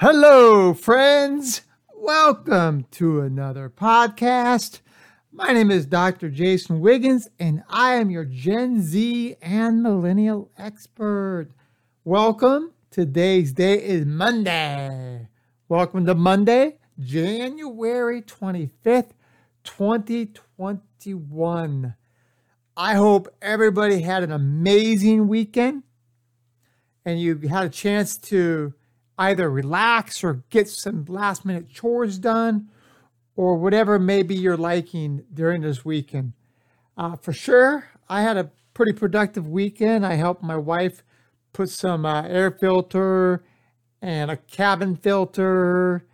Hello, friends. Welcome to another podcast. My name is Dr. Jason Wiggins, and I am your Gen Z and Millennial expert. Welcome. Today's day is Monday. Welcome to Monday, January 25th, 2021. I hope everybody had an amazing weekend and you had a chance to either relax or get some last minute chores done or whatever may be your liking during this weekend. Uh, for sure, I had a pretty productive weekend. I helped my wife put some uh, air filter and a cabin filter,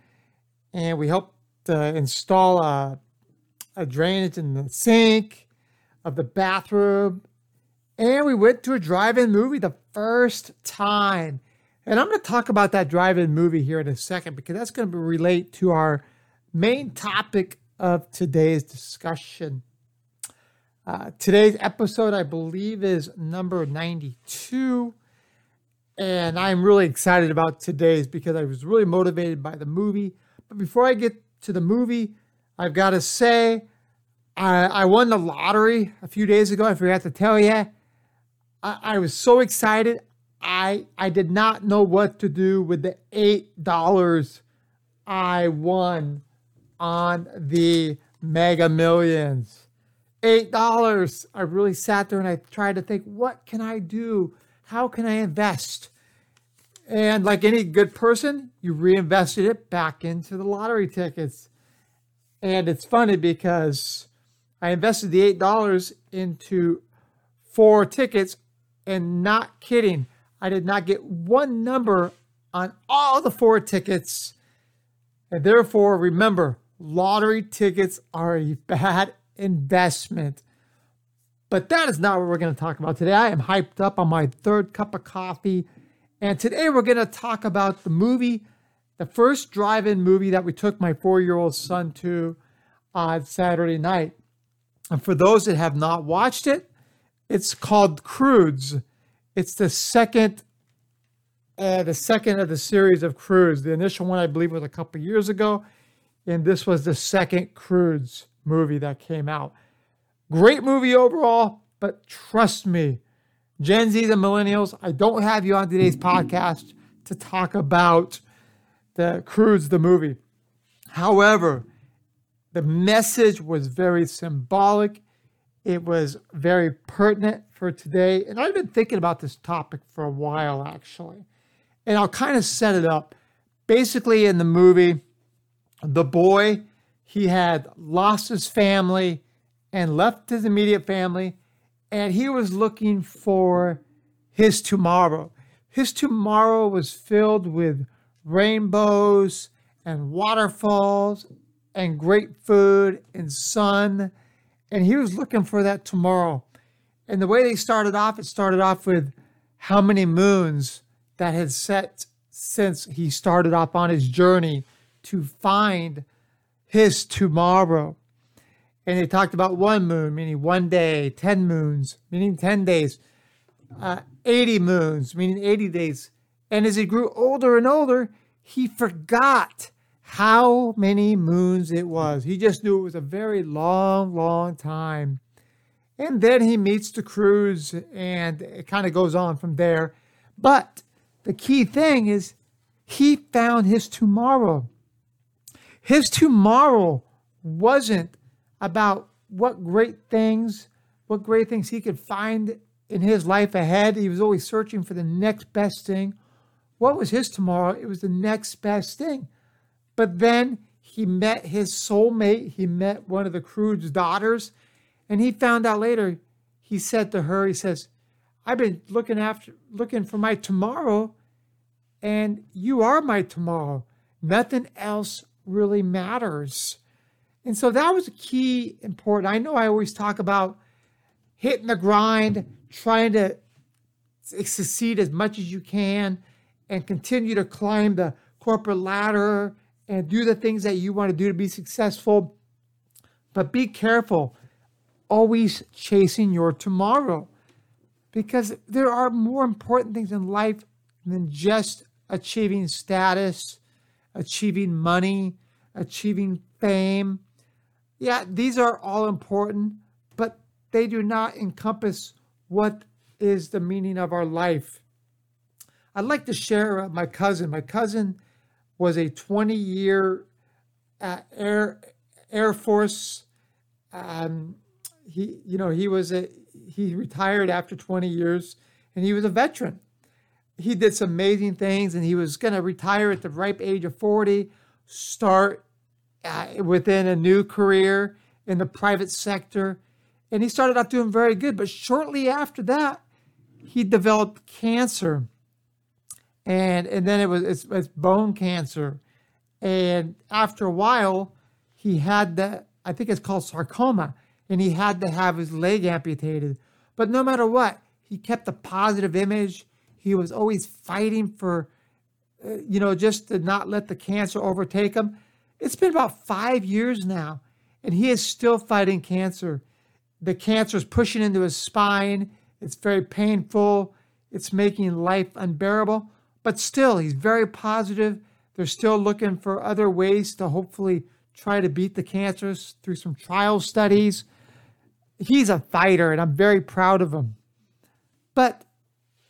and we helped uh, install a, a drainage in the sink of the bathroom. And we went to a drive in movie the first time. And I'm going to talk about that drive in movie here in a second because that's going to relate to our main topic of today's discussion. Uh, today's episode, I believe, is number 92. And I'm really excited about today's because I was really motivated by the movie. But before I get to the movie, I've got to say, I, I won the lottery a few days ago. I forgot to tell you. I, I was so excited. I I did not know what to do with the eight dollars I won on the Mega Millions. Eight dollars. I really sat there and I tried to think, what can I do? How can I invest? And like any good person, you reinvested it back into the lottery tickets. And it's funny because I invested the eight dollars into four tickets, and not kidding, I did not get one number on all the four tickets. And therefore, remember, lottery tickets are a bad investment. But that is not what we're going to talk about today. I am hyped up on my third cup of coffee. And today we're going to talk about the movie, the first drive in movie that we took my four year old son to on Saturday night. And for those that have not watched it, it's called Croods. It's the second, uh, the second of the series of Croods. The initial one, I believe, was a couple years ago, and this was the second Croods movie that came out. Great movie overall, but trust me, Gen Z and millennials, I don't have you on today's podcast to talk about the Croods, the movie. However, the message was very symbolic. It was very pertinent for today. And I've been thinking about this topic for a while, actually. And I'll kind of set it up. Basically, in the movie, the boy, he had lost his family and left his immediate family, and he was looking for his tomorrow. His tomorrow was filled with rainbows and waterfalls and great food and sun. And he was looking for that tomorrow. And the way they started off, it started off with how many moons that had set since he started off on his journey to find his tomorrow. And they talked about one moon, meaning one day, 10 moons, meaning 10 days, uh, 80 moons, meaning 80 days. And as he grew older and older, he forgot how many moons it was. He just knew it was a very long, long time. And then he meets the Croods and it kind of goes on from there. But the key thing is he found his tomorrow. His tomorrow wasn't about what great things, what great things he could find in his life ahead. He was always searching for the next best thing. What was his tomorrow? It was the next best thing. But then he met his soulmate. He met one of the Croods' daughters, and he found out later. He said to her, "He says, I've been looking after, looking for my tomorrow, and you are my tomorrow. Nothing else really matters." And so that was a key important. I know I always talk about hitting the grind, trying to succeed as much as you can, and continue to climb the corporate ladder and do the things that you want to do to be successful. But be careful, always chasing your tomorrow because there are more important things in life than just achieving status achieving money, achieving fame. Yeah, these are all important, but they do not encompass what is the meaning of our life. I'd like to share uh, my cousin. My cousin was a 20 year uh, Air Air Force. Um, he, you know, he was a he retired after 20 years, and he was a veteran. He did some amazing things, and he was going to retire at the ripe age of 40, start uh, within a new career in the private sector, and he started out doing very good. But shortly after that, he developed cancer, and and then it was it's, it's bone cancer, and after a while, he had the I think it's called sarcoma, and he had to have his leg amputated. But no matter what, he kept a positive image. He was always fighting for, uh, you know, just to not let the cancer overtake him. It's been about five years now, and he is still fighting cancer. The cancer is pushing into his spine. It's very painful. It's making life unbearable. But still, he's very positive. They're still looking for other ways to hopefully try to beat the cancers through some trial studies. He's a fighter, and I'm very proud of him. But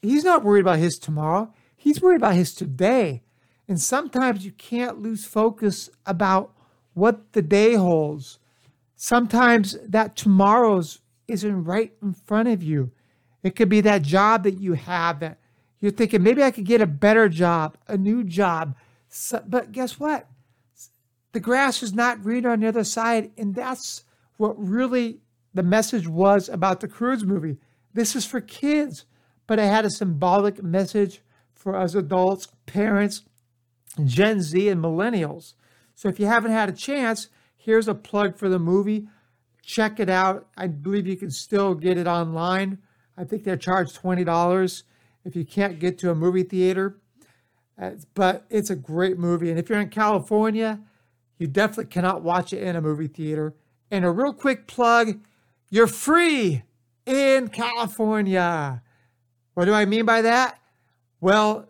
he's not worried about his tomorrow. He's worried about his today. And sometimes you can't lose focus about what the day holds. Sometimes that tomorrow's isn't right in front of you. It could be that job that you have that you're thinking, maybe I could get a better job, a new job. So, but guess what? The grass is not greener on the other side. And that's what really the message was about the Croods movie. This is for kids, but it had a symbolic message for us adults, parents, Gen Z, and millennials. So if you haven't had a chance, here's a plug for the movie. Check it out. I believe you can still get it online. I think they charge $20 if you can't get to a movie theater. But it's a great movie. And if you're in California, you definitely cannot watch it in a movie theater. And a real quick plug you're free in California. What do I mean by that? Well,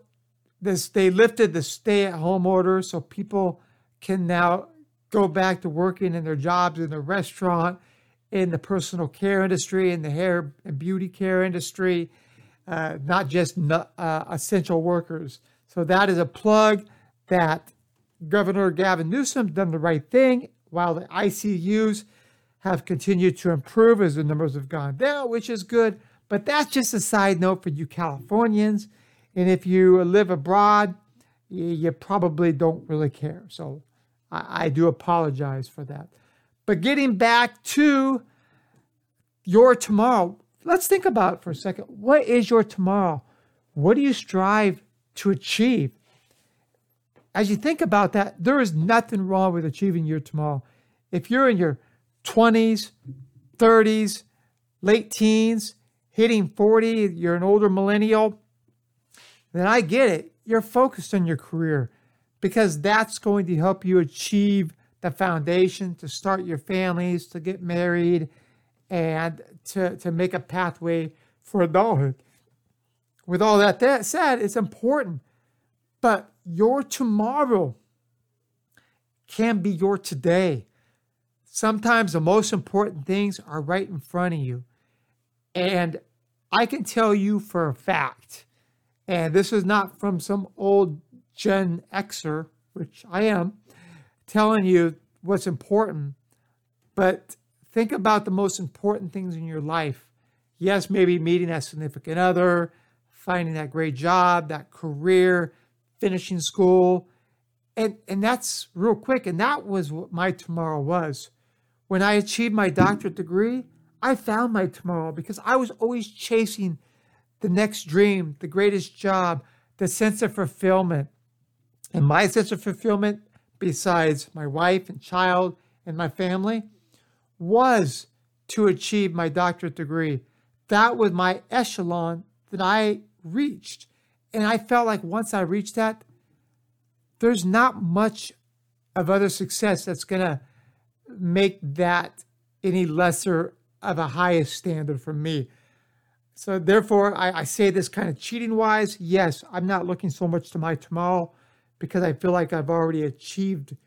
this they lifted the stay at home order so people can now go back to working in their jobs in the restaurant, in the personal care industry, in the hair and beauty care industry, uh, not just uh, essential workers. So that is a plug that Governor Gavin Newsom done the right thing while the ICUs have continued to improve as the numbers have gone down, which is good. But that's just a side note for you Californians. And if you live abroad, you, probably don't really care. So I do apologize for that. But getting back to your tomorrow, let's think about for a second. What is your tomorrow? What do you strive to achieve? As you think about that, there is nothing wrong with achieving your tomorrow. If you're in your 20s, 30s, late teens, hitting 40, you're an older millennial, then I get it. You're focused on your career because that's going to help you achieve the foundation to start your families, to get married, and to, to make a pathway for adulthood. With all that, that said, it's important, but your tomorrow can be your today. Sometimes the most important things are right in front of you. And I can tell you for a fact, and this is not from some old Gen Xer, which I am, telling you what's important, but think about the most important things in your life. Yes, maybe meeting that significant other, finding that great job, that career, finishing school. And, and that's real quick. And that was what my tomorrow was. When I achieved my doctorate degree, I found my tomorrow because I was always chasing the next dream, the greatest job, the sense of fulfillment. And my sense of fulfillment, besides my wife and child and my family, was to achieve my doctorate degree. That was my echelon that I reached. And I felt like once I reached that, there's not much of other success that's going to make that any lesser of a highest standard for me. So, therefore, I, I say this kind of cheating wise. Yes, I'm not looking so much to my tomorrow because I feel like I've already achieved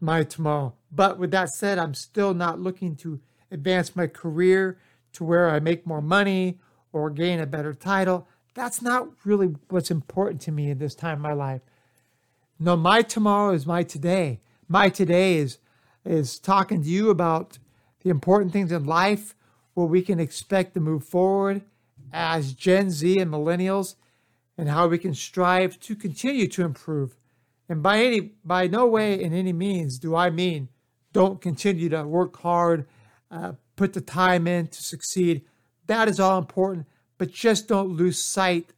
my tomorrow. But with that said, I'm still not looking to advance my career to where I make more money or gain a better title. That's not really what's important to me in this time of my life. No, my tomorrow is my today. My today is is talking to you about the important things in life, what we can expect to move forward as Gen Z and millennials, and how we can strive to continue to improve. And by any by no way in any means do I mean don't continue to work hard, uh, put the time in to succeed. That is all important, but just don't lose sight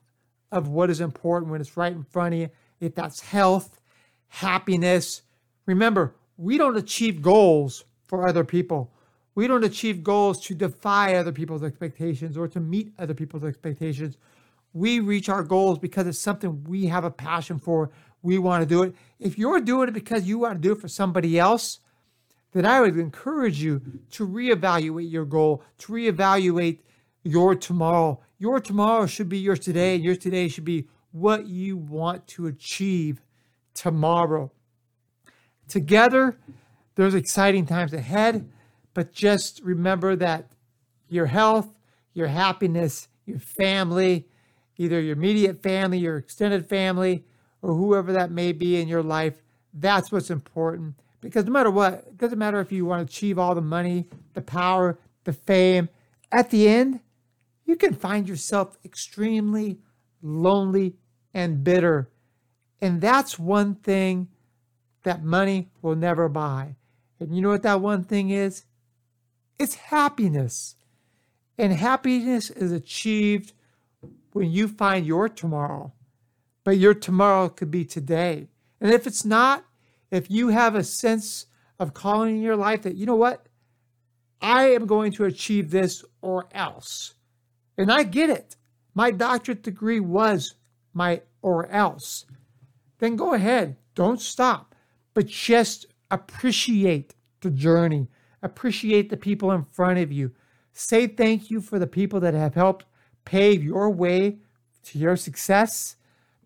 of what is important when it's right in front of you. If that's health, happiness. Remember, we don't achieve goals for other people. We don't achieve goals to defy other people's expectations or to meet other people's expectations. We reach our goals because it's something we have a passion for. We want to do it. If you're doing it because you want to do it for somebody else, then I would encourage you to reevaluate your goal, to reevaluate your tomorrow. Your tomorrow should be your today, and your today should be what you want to achieve tomorrow. Together, there's exciting times ahead, but just remember that your health, your happiness, your family, either your immediate family, your extended family, or whoever that may be in your life, that's what's important. Because no matter what, it doesn't matter if you want to achieve all the money, the power, the fame, at the end, you can find yourself extremely lonely and bitter. And that's one thing that money will never buy. And you know what that one thing is? It's happiness. And happiness is achieved when you find your tomorrow. But your tomorrow could be today. And if it's not, if you have a sense of calling in your life that, you know what, I am going to achieve this or else. And I get it. My doctorate degree was my or else. Then go ahead. Don't stop but just appreciate the journey, appreciate the people in front of you. Say thank you for the people that have helped pave your way to your success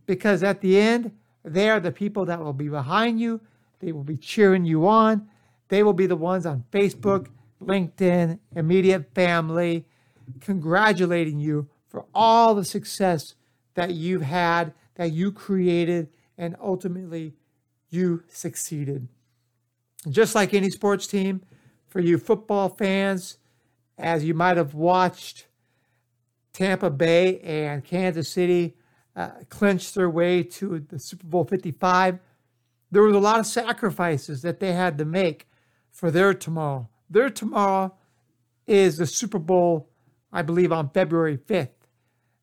because at the end, they are the people that will be behind you. They will be cheering you on. They will be the ones on Facebook, LinkedIn, immediate family, congratulating you for all the success that you've had, that you created, and ultimately you succeeded. Just like any sports team, for you football fans, as you might have watched Tampa Bay and Kansas City uh, clinch their way to the Super Bowl 55, there was a lot of sacrifices that they had to make for their tomorrow. Their tomorrow is the Super Bowl, I believe, on February 5th.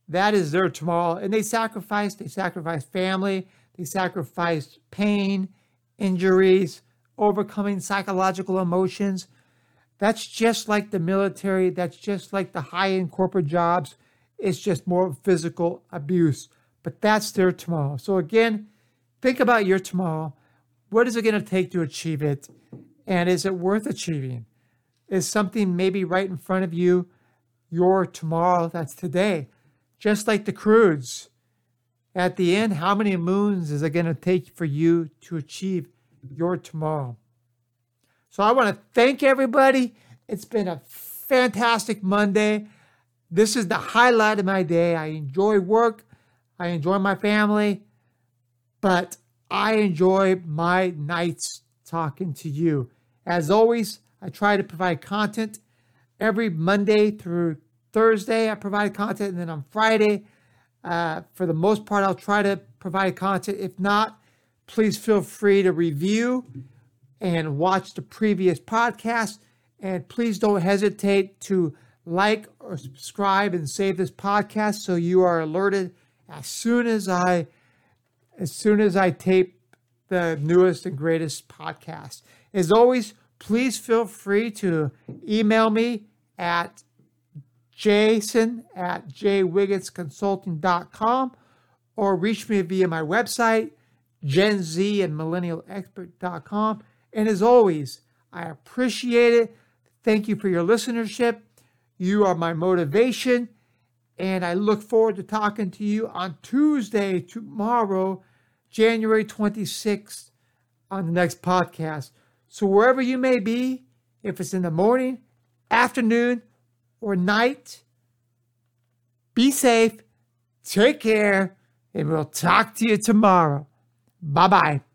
That is their tomorrow. And they sacrificed, they sacrificed family, they sacrificed pain, injuries, overcoming psychological emotions. That's just like the military. That's just like the high end corporate jobs. It's just more physical abuse. But that's their tomorrow. So, again, think about your tomorrow. What is it going to take to achieve it? And is it worth achieving? Is something maybe right in front of you your tomorrow that's today? Just like the Croods at the end, how many moons is it going to take for you to achieve your tomorrow? So I want to thank everybody. It's been a fantastic Monday. This is the highlight of my day. I enjoy work, I enjoy my family, but I enjoy my nights talking to you. As always, I try to provide content every Monday through Thursday. I provide content, and then on Friday, uh, for the most part, I'll try to provide content. If not, please feel free to review and watch the previous podcast. And please don't hesitate to like or subscribe and save this podcast so you are alerted as soon as I as soon as I tape the newest and greatest podcast. As always, please feel free to email me at jason at jwigginsconsulting.com or reach me via my website, Gen Z and millennialexpert.com. And as always, I appreciate it. Thank you for your listenership. You are my motivation. And I look forward to talking to you on Tuesday, tomorrow, January 26th on the next podcast. So, wherever you may be, if it's in the morning, afternoon, or night, be safe, take care, and we'll talk to you tomorrow. Bye bye.